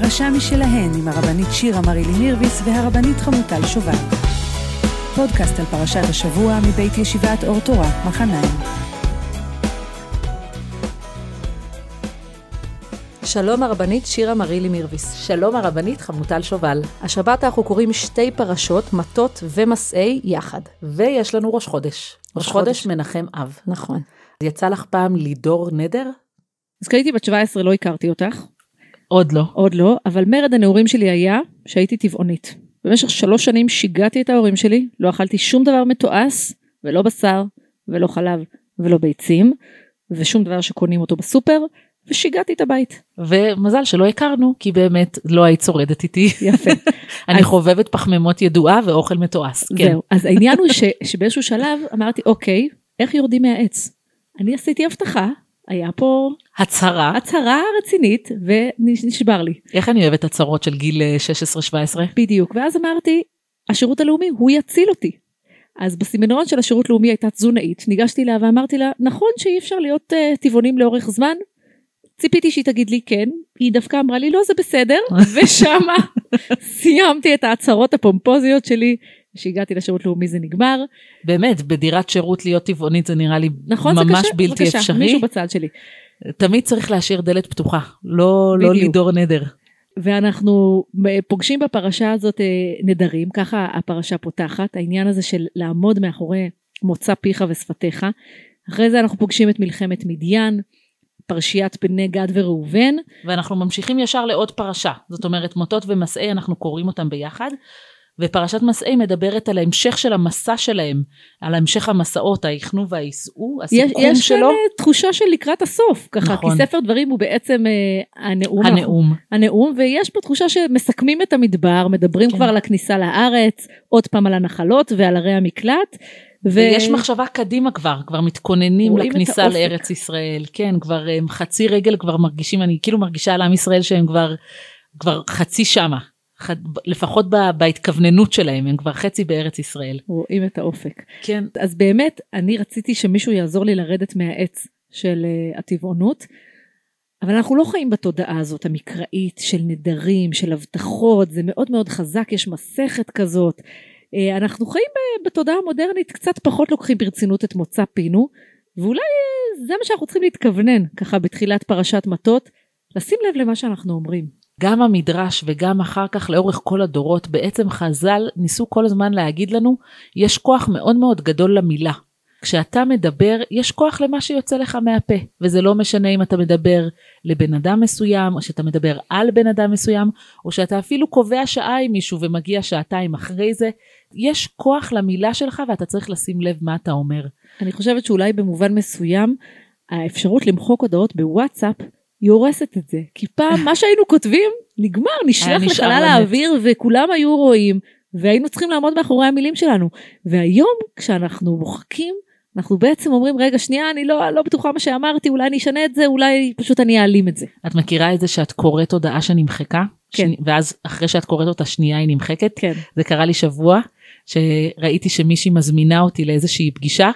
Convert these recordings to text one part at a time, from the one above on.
פרשה משלהן עם הרבנית שירה מרילי מירביס והרבנית חמוטל שובל. פודקאסט על פרשת השבוע מבית ישיבת אור תורה, מחניים. שלום הרבנית שירה מרילי מירביס. שלום הרבנית חמוטל שובל. השבת אנחנו קוראים שתי פרשות, מטות ומסעי יחד. ויש לנו ראש חודש. ראש חודש מנחם אב. נכון. יצא לך פעם לידור נדר? אז כשהייתי בת 17 לא הכרתי אותך. עוד לא. עוד לא, אבל מרד הנעורים שלי היה שהייתי טבעונית. במשך שלוש שנים שיגעתי את ההורים שלי, לא אכלתי שום דבר מתועש, ולא בשר, ולא חלב, ולא ביצים, ושום דבר שקונים אותו בסופר, ושיגעתי את הבית. ומזל שלא הכרנו, כי באמת לא היית שורדת איתי. יפה. אני אז- חובבת פחמימות ידועה ואוכל מתועש. כן. זהו, אז העניין הוא ש, שבאיזשהו שלב אמרתי, אוקיי, איך יורדים מהעץ? אני עשיתי הבטחה, היה פה הצהרה. הצהרה רצינית, ונשבר לי. איך אני אוהבת הצהרות של גיל אה, 16-17? בדיוק, ואז אמרתי, השירות הלאומי, הוא יציל אותי. אז בסמינרון של השירות לאומי הייתה תזונאית, ניגשתי אליה ואמרתי לה, נכון שאי אפשר להיות uh, טבעונים לאורך זמן? ציפיתי שהיא תגיד לי כן, היא דווקא אמרה לי לא זה בסדר, ושמה סיימתי את ההצהרות הפומפוזיות שלי, כשהגעתי לשירות לאומי זה נגמר, באמת, בדירת שירות להיות טבעונית זה נראה לי נכון זה ממש קשה? בלתי בבקשה, אפשרי. מישהו בצד שלי. תמיד צריך להשאיר דלת פתוחה, לא, לא. לידור נדר. ואנחנו פוגשים בפרשה הזאת אה, נדרים, ככה הפרשה פותחת, העניין הזה של לעמוד מאחורי מוצא פיך ושפתיך. אחרי זה אנחנו פוגשים את מלחמת מדיין, פרשיית בני גד וראובן, ואנחנו ממשיכים ישר לעוד פרשה. זאת אומרת, מוטות ומסעי, אנחנו קוראים אותם ביחד. ופרשת מסעי מדברת על ההמשך של המסע שלהם, על המשך המסעות, היחנו והייסעו, הסיכום יש כאן שלו, אה, תחושה של לקראת הסוף, ככה, נכון. כי ספר דברים הוא בעצם אה, הנאום, הנאום. הנאום, ויש פה תחושה שמסכמים את המדבר, מדברים כן. כבר על הכניסה לארץ, עוד פעם על הנחלות ועל ערי המקלט. ו- ויש מחשבה קדימה כבר, כבר מתכוננים לכניסה. לארץ ישראל. כן, כבר הם, חצי רגל כבר מרגישים, אני כאילו מרגישה על עם ישראל שהם כבר, כבר חצי שמה. לפחות בהתכווננות שלהם, הם כבר חצי בארץ ישראל. רואים את האופק. כן, אז באמת, אני רציתי שמישהו יעזור לי לרדת מהעץ של uh, הטבעונות, אבל אנחנו לא חיים בתודעה הזאת המקראית של נדרים, של הבטחות, זה מאוד מאוד חזק, יש מסכת כזאת. Uh, אנחנו חיים בתודעה המודרנית, קצת פחות לוקחים ברצינות את מוצא פינו, ואולי uh, זה מה שאנחנו צריכים להתכוונן, ככה בתחילת פרשת מטות, לשים לב למה שאנחנו אומרים. גם המדרש וגם אחר כך לאורך כל הדורות, בעצם חז"ל ניסו כל הזמן להגיד לנו, יש כוח מאוד מאוד גדול למילה. כשאתה מדבר, יש כוח למה שיוצא לך מהפה, וזה לא משנה אם אתה מדבר לבן אדם מסוים, או שאתה מדבר על בן אדם מסוים, או שאתה אפילו קובע שעה עם מישהו ומגיע שעתיים אחרי זה, יש כוח למילה שלך ואתה צריך לשים לב מה אתה אומר. אני חושבת שאולי במובן מסוים, האפשרות למחוק הודעות בוואטסאפ, היא הורסת את זה. כי פעם מה שהיינו כותבים, נגמר, נשלח לחלל. האוויר וכולם היו רואים, והיינו צריכים לעמוד מאחורי המילים שלנו. והיום, כשאנחנו מוחקים, אנחנו בעצם אומרים, רגע, שנייה, אני לא, לא בטוחה מה שאמרתי, אולי אני אשנה את זה, אולי פשוט אני אעלים את זה. את מכירה את זה שאת קוראת הודעה שנמחקה? כן. שני- ואז אחרי שאת קוראת אותה שנייה היא נמחקת? כן. זה קרה לי שבוע, שראיתי שמישהי מזמינה אותי לאיזושהי פגישה,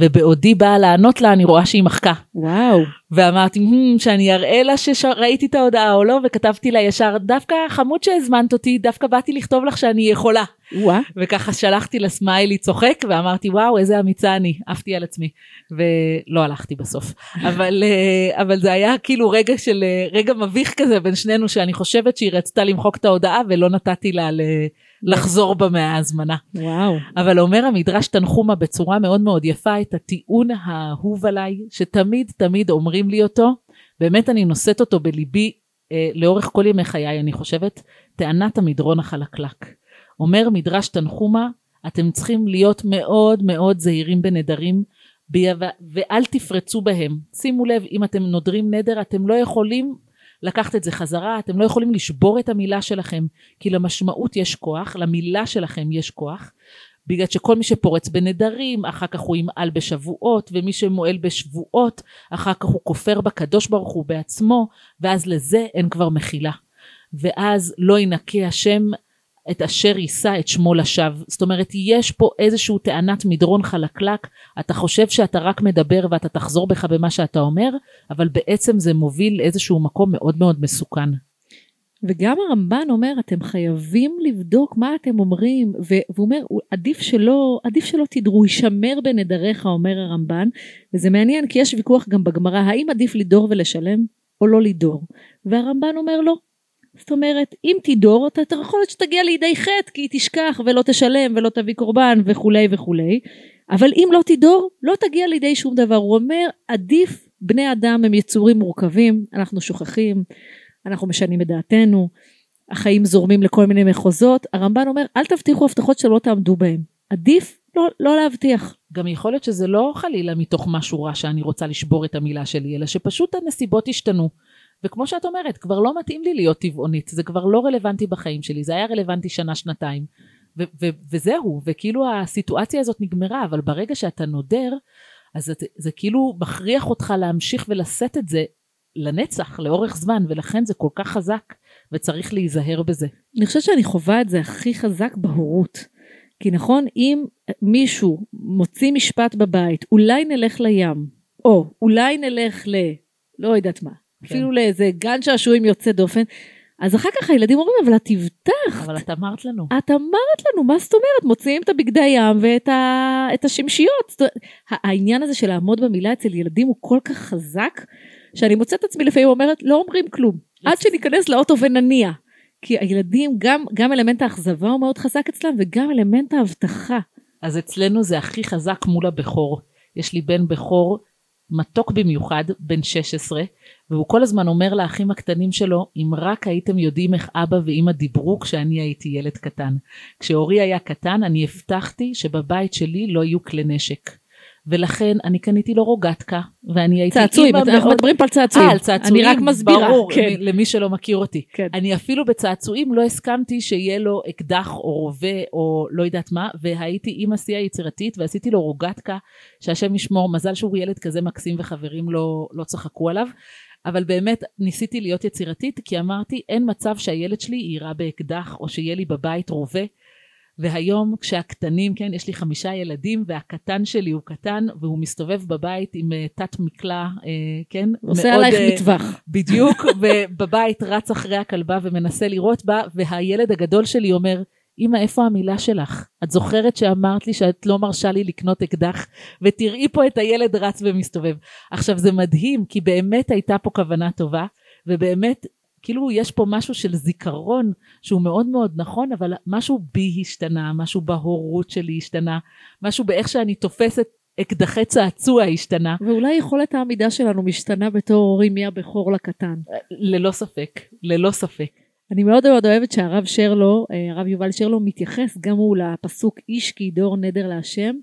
ובעודי באה לענות לה, אני רואה שהיא מחקה. וואו. ואמרתי, "Hmm, שאני אראה לה שראיתי את ההודעה או לא, וכתבתי לה ישר, דווקא חמוד שהזמנת אותי, דווקא באתי לכתוב לך שאני יכולה. וואה. וככה שלחתי לה סמיילי צוחק, ואמרתי, וואו, איזה אמיצה אני, עפתי על עצמי. ולא הלכתי בסוף. אבל, אה, אבל זה היה כאילו רגע של, אה, רגע מביך כזה בין שנינו, שאני חושבת שהיא רצתה למחוק את ההודעה, ולא נתתי לה ל- לחזור בה מההזמנה. וואו. אבל אומר המדרש תנחומה בצורה מאוד מאוד יפה את הטיעון האהוב עליי, שתמיד תמיד אומרים לי אותו, באמת אני נושאת אותו בליבי אה, לאורך כל ימי חיי, אני חושבת, טענת המדרון החלקלק. אומר מדרש תנחומה, אתם צריכים להיות מאוד מאוד זהירים בנדרים, ואל תפרצו בהם. שימו לב, אם אתם נודרים נדר, אתם לא יכולים לקחת את זה חזרה, אתם לא יכולים לשבור את המילה שלכם, כי למשמעות יש כוח, למילה שלכם יש כוח, בגלל שכל מי שפורץ בנדרים, אחר כך הוא ימעל בשבועות, ומי שמועל בשבועות, אחר כך הוא כופר בקדוש ברוך הוא בעצמו, ואז לזה אין כבר מחילה. ואז לא ינקה השם את אשר יישא את שמו לשווא. זאת אומרת, יש פה איזושהי טענת מדרון חלקלק, אתה חושב שאתה רק מדבר ואתה תחזור בך במה שאתה אומר, אבל בעצם זה מוביל לאיזשהו מקום מאוד מאוד מסוכן. וגם הרמב"ן אומר, אתם חייבים לבדוק מה אתם אומרים, והוא אומר, עדיף שלא, עדיף שלא תדרו, יישמר בנדריך, אומר הרמב"ן, וזה מעניין, כי יש ויכוח גם בגמרא, האם עדיף לדור ולשלם, או לא לדור? והרמב"ן אומר לא. זאת אומרת, אם תדור, אתה יכול להיות שתגיע לידי חטא, כי תשכח ולא תשלם ולא תביא קורבן וכולי וכולי, אבל אם לא תדור, לא תגיע לידי שום דבר. הוא אומר, עדיף, בני אדם הם יצורים מורכבים, אנחנו שוכחים, אנחנו משנים את דעתנו, החיים זורמים לכל מיני מחוזות. הרמב"ן אומר, אל תבטיחו הבטחות שלא תעמדו בהן. עדיף לא, לא להבטיח. גם יכול להיות שזה לא חלילה מתוך משהו רע שאני רוצה לשבור את המילה שלי, אלא שפשוט הנסיבות השתנו. וכמו שאת אומרת, כבר לא מתאים לי להיות טבעונית, זה כבר לא רלוונטי בחיים שלי, זה היה רלוונטי שנה-שנתיים. ו- ו- וזהו, וכאילו הסיטואציה הזאת נגמרה, אבל ברגע שאתה נודר, אז זה, זה כאילו מכריח אותך להמשיך ולשאת את זה לנצח, לאורך זמן, ולכן זה כל כך חזק, וצריך להיזהר בזה. אני חושבת שאני חווה את זה הכי חזק בהורות. כי נכון, אם מישהו מוציא משפט בבית, אולי נלך לים, או אולי נלך ל... לא יודעת מה. אפילו לאיזה גן שעשועים יוצא דופן, אז אחר כך הילדים אומרים, אבל את הבטחת. אבל את אמרת לנו. את אמרת לנו, מה זאת אומרת? מוציאים את הבגדי ים ואת ה... את השמשיות. העניין הזה של לעמוד במילה אצל ילדים הוא כל כך חזק, שאני מוצאת עצמי לפעמים אומרת, לא אומרים כלום. עד שניכנס לאוטו ונניע. כי הילדים, גם, גם אלמנט האכזבה הוא מאוד חזק אצלם, וגם אלמנט ההבטחה. אז אצלנו זה הכי חזק מול הבכור. יש לי בן בכור מתוק במיוחד, בן 16, והוא כל הזמן אומר לאחים הקטנים שלו, אם רק הייתם יודעים איך אבא ואימא דיברו כשאני הייתי ילד קטן. כשאורי היה קטן, אני הבטחתי שבבית שלי לא יהיו כלי נשק. ולכן אני קניתי לו רוגטקה, ואני הייתי צעצועים, אנחנו מאוד... מדברים פה על צעצועים. אה, על צעצועים, אני רק מסבירה, ברור, כן. למי שלא מכיר אותי. כן. אני אפילו בצעצועים לא הסכמתי שיהיה לו אקדח או רובה או לא יודעת מה, והייתי עם עשייה יצירתית ועשיתי לו רוגטקה, שהשם ישמור, מזל שהוא ילד כזה מקסים וחברים לא, לא צחקו עליו. אבל באמת ניסיתי להיות יצירתית, כי אמרתי, אין מצב שהילד שלי יירה באקדח או שיהיה לי בבית רובה. והיום כשהקטנים, כן, יש לי חמישה ילדים והקטן שלי הוא קטן והוא מסתובב בבית עם uh, תת מקלע, uh, כן? עושה מאוד, עלייך uh, מטווח. בדיוק, ובבית רץ אחרי הכלבה ומנסה לראות בה, והילד הגדול שלי אומר, אמא, איפה המילה שלך? את זוכרת שאמרת לי שאת לא מרשה לי לקנות אקדח, ותראי פה את הילד רץ ומסתובב. עכשיו, זה מדהים, כי באמת הייתה פה כוונה טובה, ובאמת כאילו יש פה משהו של זיכרון שהוא מאוד מאוד נכון, אבל משהו בי השתנה, משהו בהורות שלי השתנה, משהו באיך שאני תופסת אקדחי צעצוע השתנה. ואולי יכולת העמידה שלנו משתנה בתור הורים מהבכור לקטן. ללא ספק, ללא ספק. אני מאוד מאוד אוהבת שהרב שרלו, אה, הרב יובל שרלו, מתייחס גם הוא לפסוק איש כי דור נדר להשם.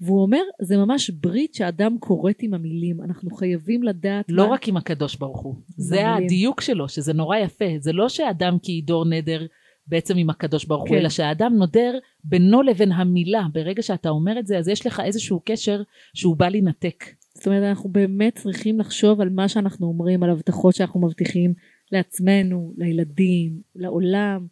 והוא אומר, זה ממש ברית שאדם כורת עם המילים, אנחנו חייבים לדעת... לא מה... רק עם הקדוש ברוך הוא, זה המילים. הדיוק שלו, שזה נורא יפה, זה לא שאדם כי ידור נדר בעצם עם הקדוש ברוך כן. הוא, אלא שהאדם נודר בינו לבין המילה, ברגע שאתה אומר את זה, אז יש לך איזשהו קשר שהוא בא להינתק. זאת אומרת, אנחנו באמת צריכים לחשוב על מה שאנחנו אומרים, על הבטחות שאנחנו מבטיחים לעצמנו, לילדים, לעולם.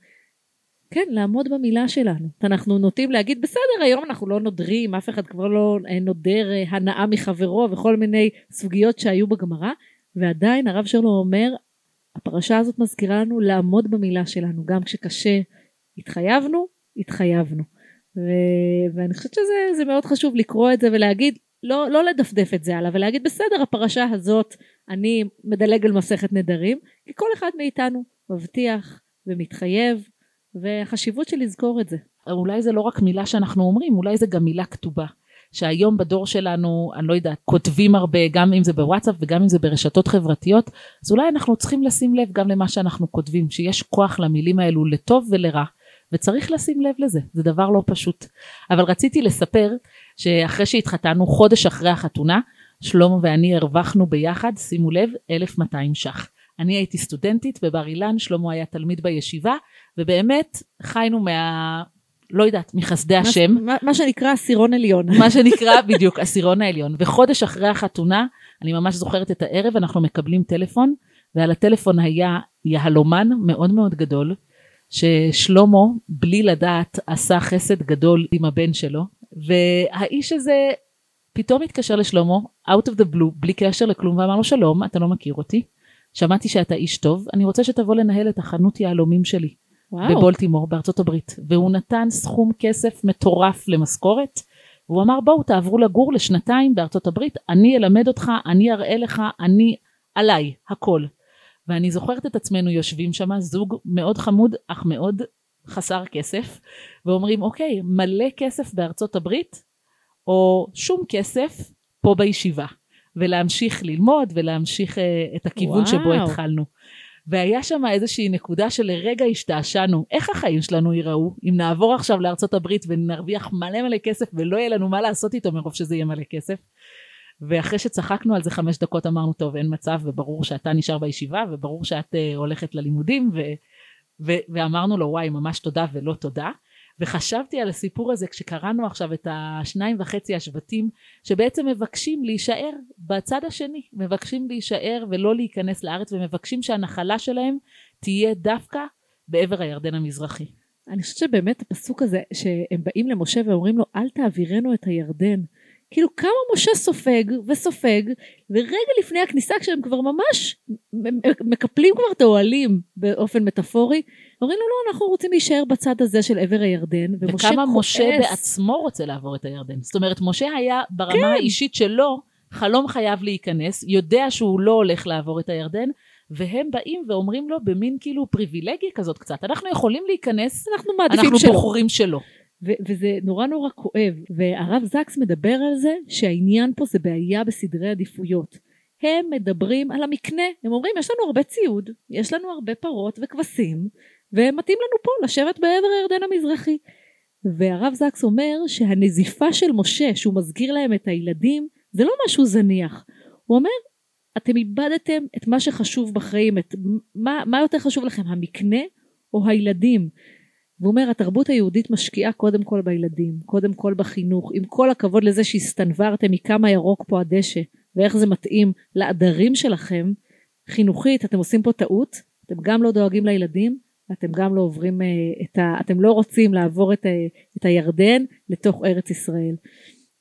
כן, לעמוד במילה שלנו. אנחנו נוטים להגיד, בסדר, היום אנחנו לא נודרים, אף אחד כבר לא אה, נודר אה, הנאה מחברו וכל מיני סוגיות שהיו בגמרא, ועדיין הרב שלו אומר, הפרשה הזאת מזכירה לנו לעמוד במילה שלנו, גם כשקשה התחייבנו, התחייבנו. ו- ואני חושבת שזה מאוד חשוב לקרוא את זה ולהגיד, לא, לא לדפדף את זה הלאה, ולהגיד, בסדר, הפרשה הזאת, אני מדלג על מסכת נדרים, כי כל אחד מאיתנו מבטיח ומתחייב והחשיבות של לזכור את זה. אולי זה לא רק מילה שאנחנו אומרים, אולי זה גם מילה כתובה. שהיום בדור שלנו, אני לא יודעת, כותבים הרבה, גם אם זה בוואטסאפ וגם אם זה ברשתות חברתיות, אז אולי אנחנו צריכים לשים לב גם למה שאנחנו כותבים, שיש כוח למילים האלו לטוב ולרע, וצריך לשים לב לזה, זה דבר לא פשוט. אבל רציתי לספר שאחרי שהתחתנו, חודש אחרי החתונה, שלמה ואני הרווחנו ביחד, שימו לב, 1,200 ש"ח. אני הייתי סטודנטית בבר אילן, שלמה היה תלמיד בישיבה, ובאמת חיינו מה... לא יודעת, מחסדי השם. מה, מה שנקרא עשירון עליון. מה שנקרא בדיוק עשירון העליון. וחודש אחרי החתונה, אני ממש זוכרת את הערב, אנחנו מקבלים טלפון, ועל הטלפון היה יהלומן מאוד מאוד גדול, ששלמה, בלי לדעת, עשה חסד גדול עם הבן שלו, והאיש הזה פתאום התקשר לשלמה, out of the blue, בלי קשר לכלום, ואמר לו, שלום, אתה לא מכיר אותי? שמעתי שאתה איש טוב, אני רוצה שתבוא לנהל את החנות יהלומים שלי. וואו. בבולטימור בארצות הברית, והוא נתן סכום כסף מטורף למשכורת, והוא אמר בואו תעברו לגור לשנתיים בארצות הברית, אני אלמד אותך, אני אראה לך, אני עליי, הכל. ואני זוכרת את עצמנו יושבים שם, זוג מאוד חמוד, אך מאוד חסר כסף, ואומרים אוקיי, מלא כסף בארצות הברית, או שום כסף פה בישיבה, ולהמשיך ללמוד ולהמשיך uh, את הכיוון וואו. שבו התחלנו. והיה שם איזושהי נקודה שלרגע השתעשענו, איך החיים שלנו ייראו אם נעבור עכשיו לארצות הברית ונרוויח מלא מלא כסף ולא יהיה לנו מה לעשות איתו מרוב שזה יהיה מלא כסף. ואחרי שצחקנו על זה חמש דקות אמרנו טוב אין מצב וברור שאתה נשאר בישיבה וברור שאת uh, הולכת ללימודים ו, ו, ואמרנו לו וואי ממש תודה ולא תודה. וחשבתי על הסיפור הזה כשקראנו עכשיו את השניים וחצי השבטים שבעצם מבקשים להישאר בצד השני, מבקשים להישאר ולא להיכנס לארץ ומבקשים שהנחלה שלהם תהיה דווקא בעבר הירדן המזרחי. אני חושבת שבאמת הפסוק הזה, שהם באים למשה ואומרים לו, אל תעבירנו את הירדן. כאילו כמה משה סופג וסופג, ורגע לפני הכניסה, כשהם כבר ממש מקפלים כבר את האוהלים באופן מטאפורי, אומרים לו, לא, אנחנו רוצים להישאר בצד הזה של עבר הירדן, ומשה וכמה כועס. משה בעצמו רוצה לעבור את הירדן. זאת אומרת, משה היה ברמה כן. האישית שלו, חלום חייב להיכנס, יודע שהוא לא הולך לעבור את הירדן, והם באים ואומרים לו במין כאילו פריבילגיה כזאת קצת, אנחנו יכולים להיכנס, אנחנו מעדיפים אנחנו שלא. בוחרים שלו. ו- וזה נורא נורא כואב, והרב זקס מדבר על זה שהעניין פה זה בעיה בסדרי עדיפויות. הם מדברים על המקנה, הם אומרים יש לנו הרבה ציוד, יש לנו הרבה פרות וכבשים, ומתאים לנו פה לשבת בעבר הירדן המזרחי. והרב זקס אומר שהנזיפה של משה, שהוא מזכיר להם את הילדים, זה לא משהו זניח. הוא אומר, אתם איבדתם את מה שחשוב בחיים, את מה, מה יותר חשוב לכם, המקנה או הילדים? והוא אומר התרבות היהודית משקיעה קודם כל בילדים, קודם כל בחינוך, עם כל הכבוד לזה שהסתנוורתם מכמה ירוק פה הדשא ואיך זה מתאים לעדרים שלכם, חינוכית אתם עושים פה טעות, אתם גם לא דואגים לילדים, אתם גם לא עוברים אה, את ה... אתם לא רוצים לעבור את, ה, את הירדן לתוך ארץ ישראל.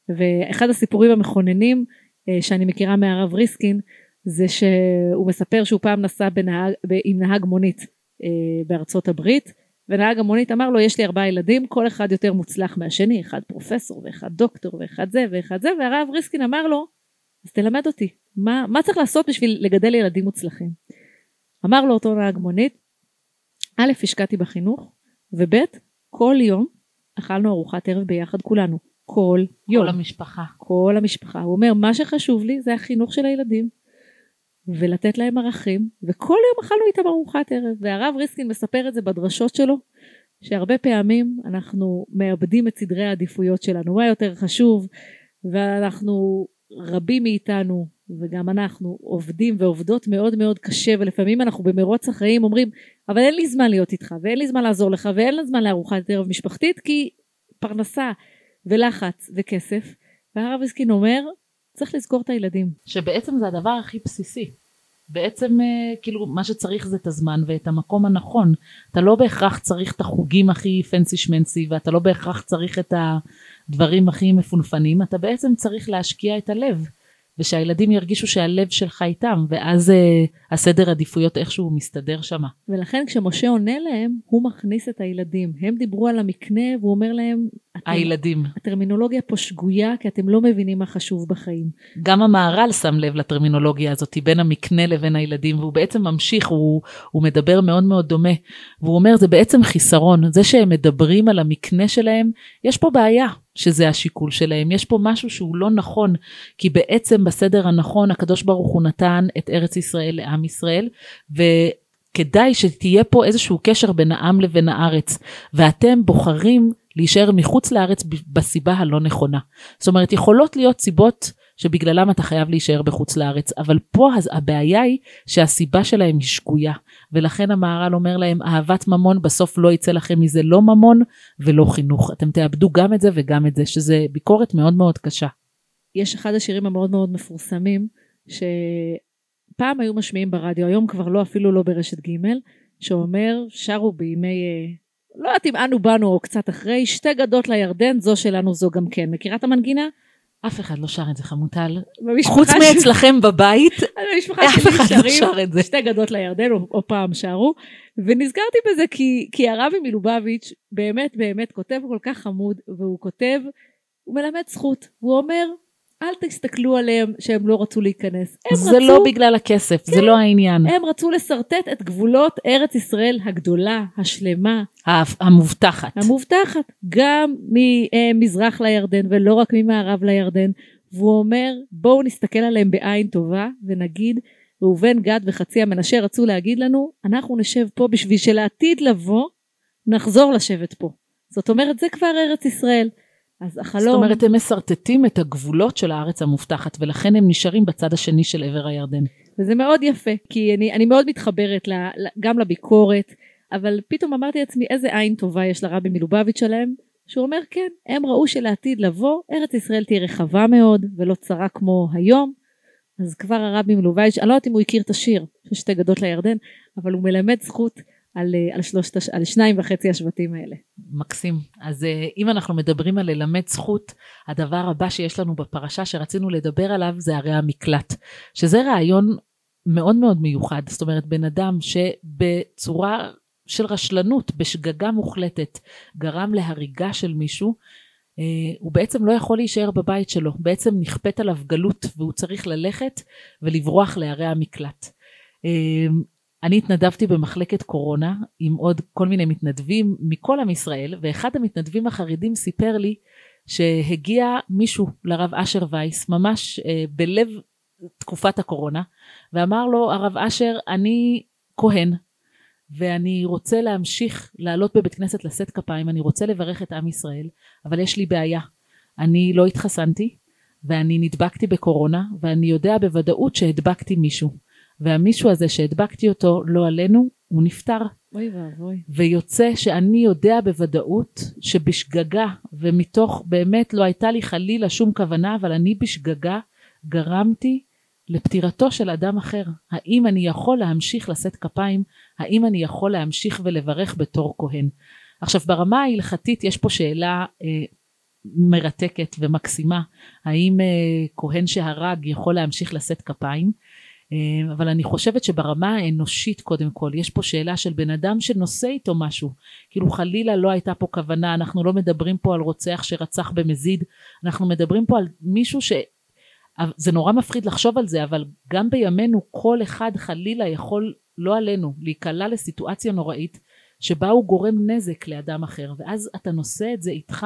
ואחד הסיפורים המכוננים אה, שאני מכירה מהרב ריסקין זה שהוא מספר שהוא פעם נסע בנהג, עם נהג מונית אה, בארצות הברית ונהג המונית אמר לו יש לי ארבעה ילדים כל אחד יותר מוצלח מהשני אחד פרופסור ואחד דוקטור ואחד זה ואחד זה והרב ריסקין אמר לו אז תלמד אותי מה, מה צריך לעשות בשביל לגדל ילדים מוצלחים אמר לו אותו נהג מונית א' השקעתי בחינוך וב' כל יום אכלנו ארוחת ערב ביחד כולנו. כל יום. כל המשפחה. כל המשפחה. הוא אומר מה שחשוב לי זה החינוך של הילדים ולתת להם ערכים וכל יום אכלנו איתם ארוחת ערב. והרב ריסקין מספר את זה בדרשות שלו שהרבה פעמים אנחנו מאבדים את סדרי העדיפויות שלנו. מה יותר חשוב ואנחנו רבים מאיתנו וגם אנחנו עובדים ועובדות מאוד מאוד קשה ולפעמים אנחנו במרוץ החיים אומרים אבל אין לי זמן להיות איתך ואין לי זמן לעזור לך ואין לי זמן לארוחת ערב משפחתית כי פרנסה ולחץ וכסף והרב ריסקין אומר צריך לזכור את הילדים שבעצם זה הדבר הכי בסיסי. בעצם אה, כאילו מה שצריך זה את הזמן ואת המקום הנכון. אתה לא בהכרח צריך את החוגים הכי פנסי שמנסי ואתה לא בהכרח צריך את הדברים הכי מפונפנים, אתה בעצם צריך להשקיע את הלב. ושהילדים ירגישו שהלב שלך איתם ואז אה, הסדר עדיפויות איכשהו מסתדר שמה. ולכן כשמשה עונה להם הוא מכניס את הילדים. הם דיברו על המקנה והוא אומר להם אתם, הילדים. הטרמינולוגיה פה שגויה כי אתם לא מבינים מה חשוב בחיים. גם המהר"ל שם לב לטרמינולוגיה הזאת בין המקנה לבין הילדים והוא בעצם ממשיך הוא, הוא מדבר מאוד מאוד דומה. והוא אומר זה בעצם חיסרון. זה שהם מדברים על המקנה שלהם יש פה בעיה שזה השיקול שלהם. יש פה משהו שהוא לא נכון כי בעצם בסדר הנכון הקדוש ברוך הוא נתן את ארץ ישראל לעם ישראל וכדאי שתהיה פה איזשהו קשר בין העם לבין הארץ ואתם בוחרים להישאר מחוץ לארץ בסיבה הלא נכונה. זאת אומרת, יכולות להיות סיבות שבגללם אתה חייב להישאר בחוץ לארץ, אבל פה הבעיה היא שהסיבה שלהם היא שגויה, ולכן המהר"ל אומר להם, אהבת ממון בסוף לא יצא לכם מזה לא ממון ולא חינוך. אתם תאבדו גם את זה וגם את זה, שזה ביקורת מאוד מאוד קשה. יש אחד השירים המאוד מאוד מפורסמים, שפעם היו משמיעים ברדיו, היום כבר לא, אפילו לא ברשת ג', שאומר, שרו בימי... לא יודעת אם אנו באנו או קצת אחרי, שתי גדות לירדן, זו שלנו זו גם כן. מכירה את המנגינה? אף אחד לא שר את זה חמוטל, חוץ שלי- מאצלכם בבית, אף אחד לא שר את זה. שתי גדות לירדן, או, או פעם שרו, ונזכרתי בזה כי, כי הרבי מלובביץ' באמת באמת כותב כל כך חמוד, והוא כותב, הוא מלמד זכות, הוא אומר, אל תסתכלו עליהם שהם לא רצו להיכנס. הם זה רצו, לא בגלל הכסף, זה לא העניין. הם רצו לשרטט את גבולות ארץ ישראל הגדולה, השלמה, המובטחת. המובטחת, גם ממזרח לירדן ולא רק ממערב לירדן. והוא אומר, בואו נסתכל עליהם בעין טובה ונגיד, ראובן, גד וחצי המנשה רצו להגיד לנו, אנחנו נשב פה בשביל שלעתיד לבוא, נחזור לשבת פה. זאת אומרת, זה כבר ארץ ישראל. אז החלום... זאת אומרת, הם משרטטים את הגבולות של הארץ המובטחת, ולכן הם נשארים בצד השני של עבר הירדן. וזה מאוד יפה, כי אני, אני מאוד מתחברת ל, גם לביקורת, אבל פתאום אמרתי לעצמי איזה עין טובה יש לרבי מלובביץ' עליהם, שהוא אומר כן, הם ראו שלעתיד לבוא, ארץ ישראל תהיה רחבה מאוד ולא צרה כמו היום, אז כבר הרבי מלובביץ', אני לא יודעת אם הוא הכיר את השיר של שתי גדות לירדן, אבל הוא מלמד זכות על, אה, על, שלושת, על שניים וחצי השבטים האלה. מקסים. אז אה, אם אנחנו מדברים על ללמד זכות, הדבר הבא שיש לנו בפרשה שרצינו לדבר עליו זה ערי המקלט, שזה רעיון מאוד מאוד מיוחד. זאת אומרת, בן אדם שבצורה של רשלנות, בשגגה מוחלטת, גרם להריגה של מישהו, אה, הוא בעצם לא יכול להישאר בבית שלו, בעצם נכפית עליו גלות והוא צריך ללכת ולברוח לערי המקלט. אני התנדבתי במחלקת קורונה עם עוד כל מיני מתנדבים מכל עם ישראל, ואחד המתנדבים החרדים סיפר לי שהגיע מישהו לרב אשר וייס, ממש אה, בלב תקופת הקורונה, ואמר לו, הרב אשר, אני כהן, ואני רוצה להמשיך לעלות בבית כנסת לשאת כפיים, אני רוצה לברך את עם ישראל, אבל יש לי בעיה. אני לא התחסנתי, ואני נדבקתי בקורונה, ואני יודע בוודאות שהדבקתי מישהו. והמישהו הזה שהדבקתי אותו, לא עלינו, הוא נפטר. אוי ואבוי. ויוצא שאני יודע בוודאות שבשגגה, ומתוך באמת לא הייתה לי חלילה שום כוונה, אבל אני בשגגה גרמתי לפטירתו של אדם אחר. האם אני יכול להמשיך לשאת כפיים? האם אני יכול להמשיך ולברך בתור כהן? עכשיו ברמה ההלכתית יש פה שאלה אה, מרתקת ומקסימה, האם אה, כהן שהרג יכול להמשיך לשאת כפיים? אה, אבל אני חושבת שברמה האנושית קודם כל, יש פה שאלה של בן אדם שנושא איתו משהו. כאילו חלילה לא הייתה פה כוונה, אנחנו לא מדברים פה על רוצח שרצח במזיד, אנחנו מדברים פה על מישהו ש... זה נורא מפחיד לחשוב על זה, אבל גם בימינו כל אחד חלילה יכול, לא עלינו, להיקלע לסיטואציה נוראית שבה הוא גורם נזק לאדם אחר, ואז אתה נושא את זה איתך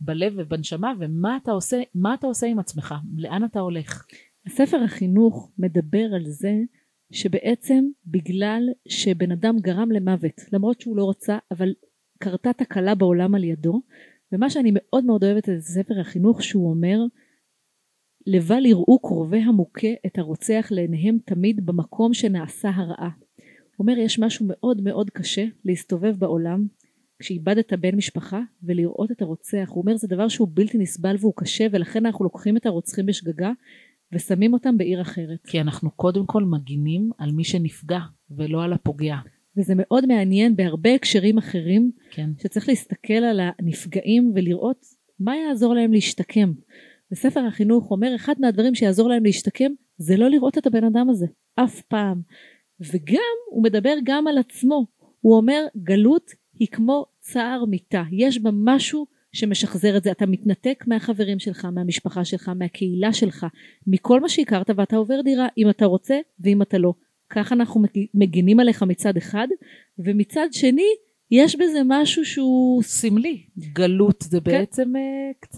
בלב ובנשמה, ומה אתה עושה, אתה עושה עם עצמך? לאן אתה הולך? הספר החינוך מדבר על זה שבעצם בגלל שבן אדם גרם למוות, למרות שהוא לא רצה, אבל קרתה תקלה בעולם על ידו, ומה שאני מאוד מאוד אוהבת את ספר החינוך שהוא אומר, לבל יראו קרובי המוכה את הרוצח לעיניהם תמיד במקום שנעשה הרעה. הוא אומר יש משהו מאוד מאוד קשה להסתובב בעולם כשאיבדת בן משפחה ולראות את הרוצח. הוא אומר זה דבר שהוא בלתי נסבל והוא קשה ולכן אנחנו לוקחים את הרוצחים בשגגה ושמים אותם בעיר אחרת. כי אנחנו קודם כל מגינים על מי שנפגע ולא על הפוגע. וזה מאוד מעניין בהרבה הקשרים אחרים כן. שצריך להסתכל על הנפגעים ולראות מה יעזור להם להשתקם. וספר החינוך אומר אחד מהדברים שיעזור להם להשתקם זה לא לראות את הבן אדם הזה אף פעם. וגם הוא מדבר גם על עצמו. הוא אומר גלות היא כמו צער מיתה יש בה משהו שמשחזר את זה. אתה מתנתק מהחברים שלך מהמשפחה שלך מהקהילה שלך מכל מה שהכרת ואתה עובר דירה אם אתה רוצה ואם אתה לא. כך אנחנו מגינים עליך מצד אחד ומצד שני יש בזה משהו שהוא סמלי. גלות זה בעצם, אה,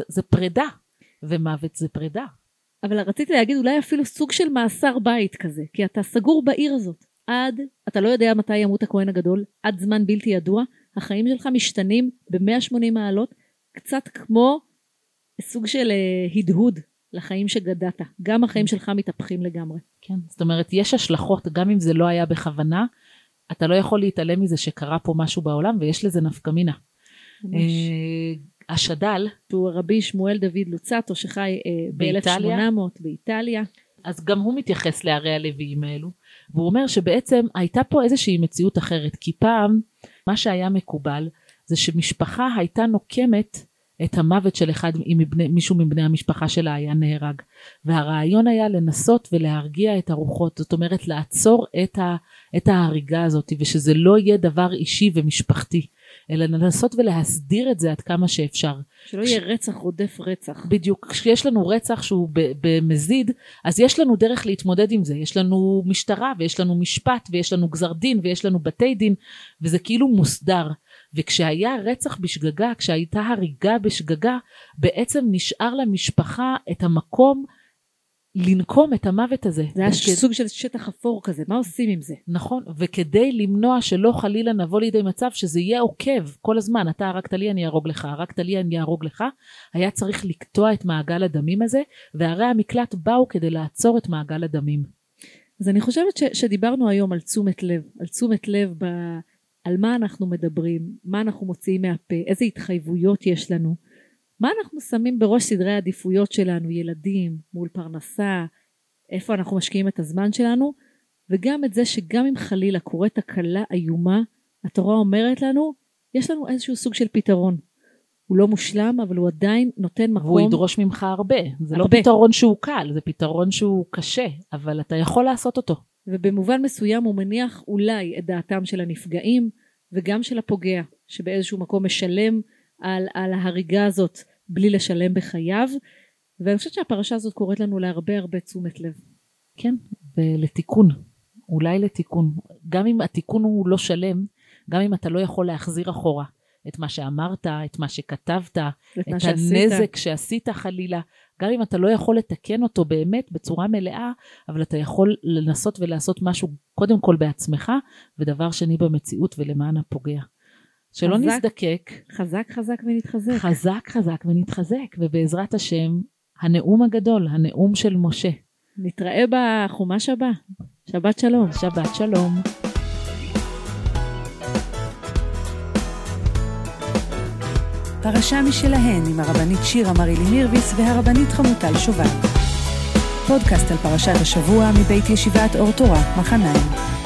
זה פרידה, ומוות זה פרידה. אבל רציתי להגיד אולי אפילו סוג של מאסר בית כזה כי אתה סגור בעיר הזאת. עד אתה לא יודע מתי ימות הכהן הגדול עד זמן בלתי ידוע החיים שלך משתנים ב-180 מעלות קצת כמו סוג של אה, הדהוד לחיים שגדעת גם החיים שלך מתהפכים לגמרי. כן, זאת אומרת, יש השלכות, גם אם זה לא היה בכוונה, אתה לא יכול להתעלם מזה שקרה פה משהו בעולם, ויש לזה נפקא מינה. אה, השד"ל, שהוא רבי שמואל דוד לוצטו שחי אה, באיטליה? ב-1800 באיטליה. אז גם הוא מתייחס לערי הלוויים האלו, והוא אומר שבעצם הייתה פה איזושהי מציאות אחרת, כי פעם מה שהיה מקובל זה שמשפחה הייתה נוקמת את המוות של אחד, אם מבני, מישהו מבני המשפחה שלה היה נהרג. והרעיון היה לנסות ולהרגיע את הרוחות, זאת אומרת לעצור את, ה, את ההריגה הזאת, ושזה לא יהיה דבר אישי ומשפחתי, אלא לנסות ולהסדיר את זה עד כמה שאפשר. שלא יהיה רצח רודף רצח. בדיוק, כשיש לנו רצח שהוא במזיד, אז יש לנו דרך להתמודד עם זה. יש לנו משטרה, ויש לנו משפט, ויש לנו גזר דין, ויש לנו בתי דין, וזה כאילו מוסדר. וכשהיה רצח בשגגה, כשהייתה הריגה בשגגה, בעצם נשאר למשפחה את המקום לנקום את המוות הזה. זה היה וכד... סוג של שטח אפור כזה, מה עושים עם זה? נכון, וכדי למנוע שלא חלילה נבוא לידי מצב שזה יהיה עוקב כל הזמן, אתה הרגת לי אני אהרוג לך, הרגת לי אני אהרוג לך, היה צריך לקטוע את מעגל הדמים הזה, וערי המקלט באו כדי לעצור את מעגל הדמים. אז אני חושבת ש, שדיברנו היום על תשומת לב, על תשומת לב ב, על מה אנחנו מדברים, מה אנחנו מוציאים מהפה, איזה התחייבויות יש לנו. מה אנחנו שמים בראש סדרי העדיפויות שלנו, ילדים, מול פרנסה, איפה אנחנו משקיעים את הזמן שלנו, וגם את זה שגם אם חלילה קורית תקלה איומה, התורה אומרת לנו, יש לנו איזשהו סוג של פתרון. הוא לא מושלם, אבל הוא עדיין נותן מקום. והוא ידרוש ממך הרבה. זה לא הרבה. לא פתרון שהוא קל, זה פתרון שהוא קשה, אבל אתה יכול לעשות אותו. ובמובן מסוים הוא מניח אולי את דעתם של הנפגעים, וגם של הפוגע, שבאיזשהו מקום משלם על, על ההריגה הזאת בלי לשלם בחייו ואני חושבת שהפרשה הזאת קוראת לנו להרבה הרבה תשומת לב. כן, ולתיקון, אולי לתיקון. גם אם התיקון הוא לא שלם, גם אם אתה לא יכול להחזיר אחורה את מה שאמרת, את מה שכתבת, את, את הנזק שעשית חלילה, גם אם אתה לא יכול לתקן אותו באמת בצורה מלאה, אבל אתה יכול לנסות ולעשות משהו קודם כל בעצמך, ודבר שני במציאות ולמען הפוגע. שלא חזק, נזדקק. חזק חזק ונתחזק. חזק חזק ונתחזק, ובעזרת השם, הנאום הגדול, הנאום של משה. נתראה בחומש הבא. שבת שלום. שבת שלום. פרשה משלהן עם הרבנית שירה מרילי מירביס והרבנית חמוטל שובל. פודקאסט על פרשת השבוע מבית ישיבת אור תורה, מחניים.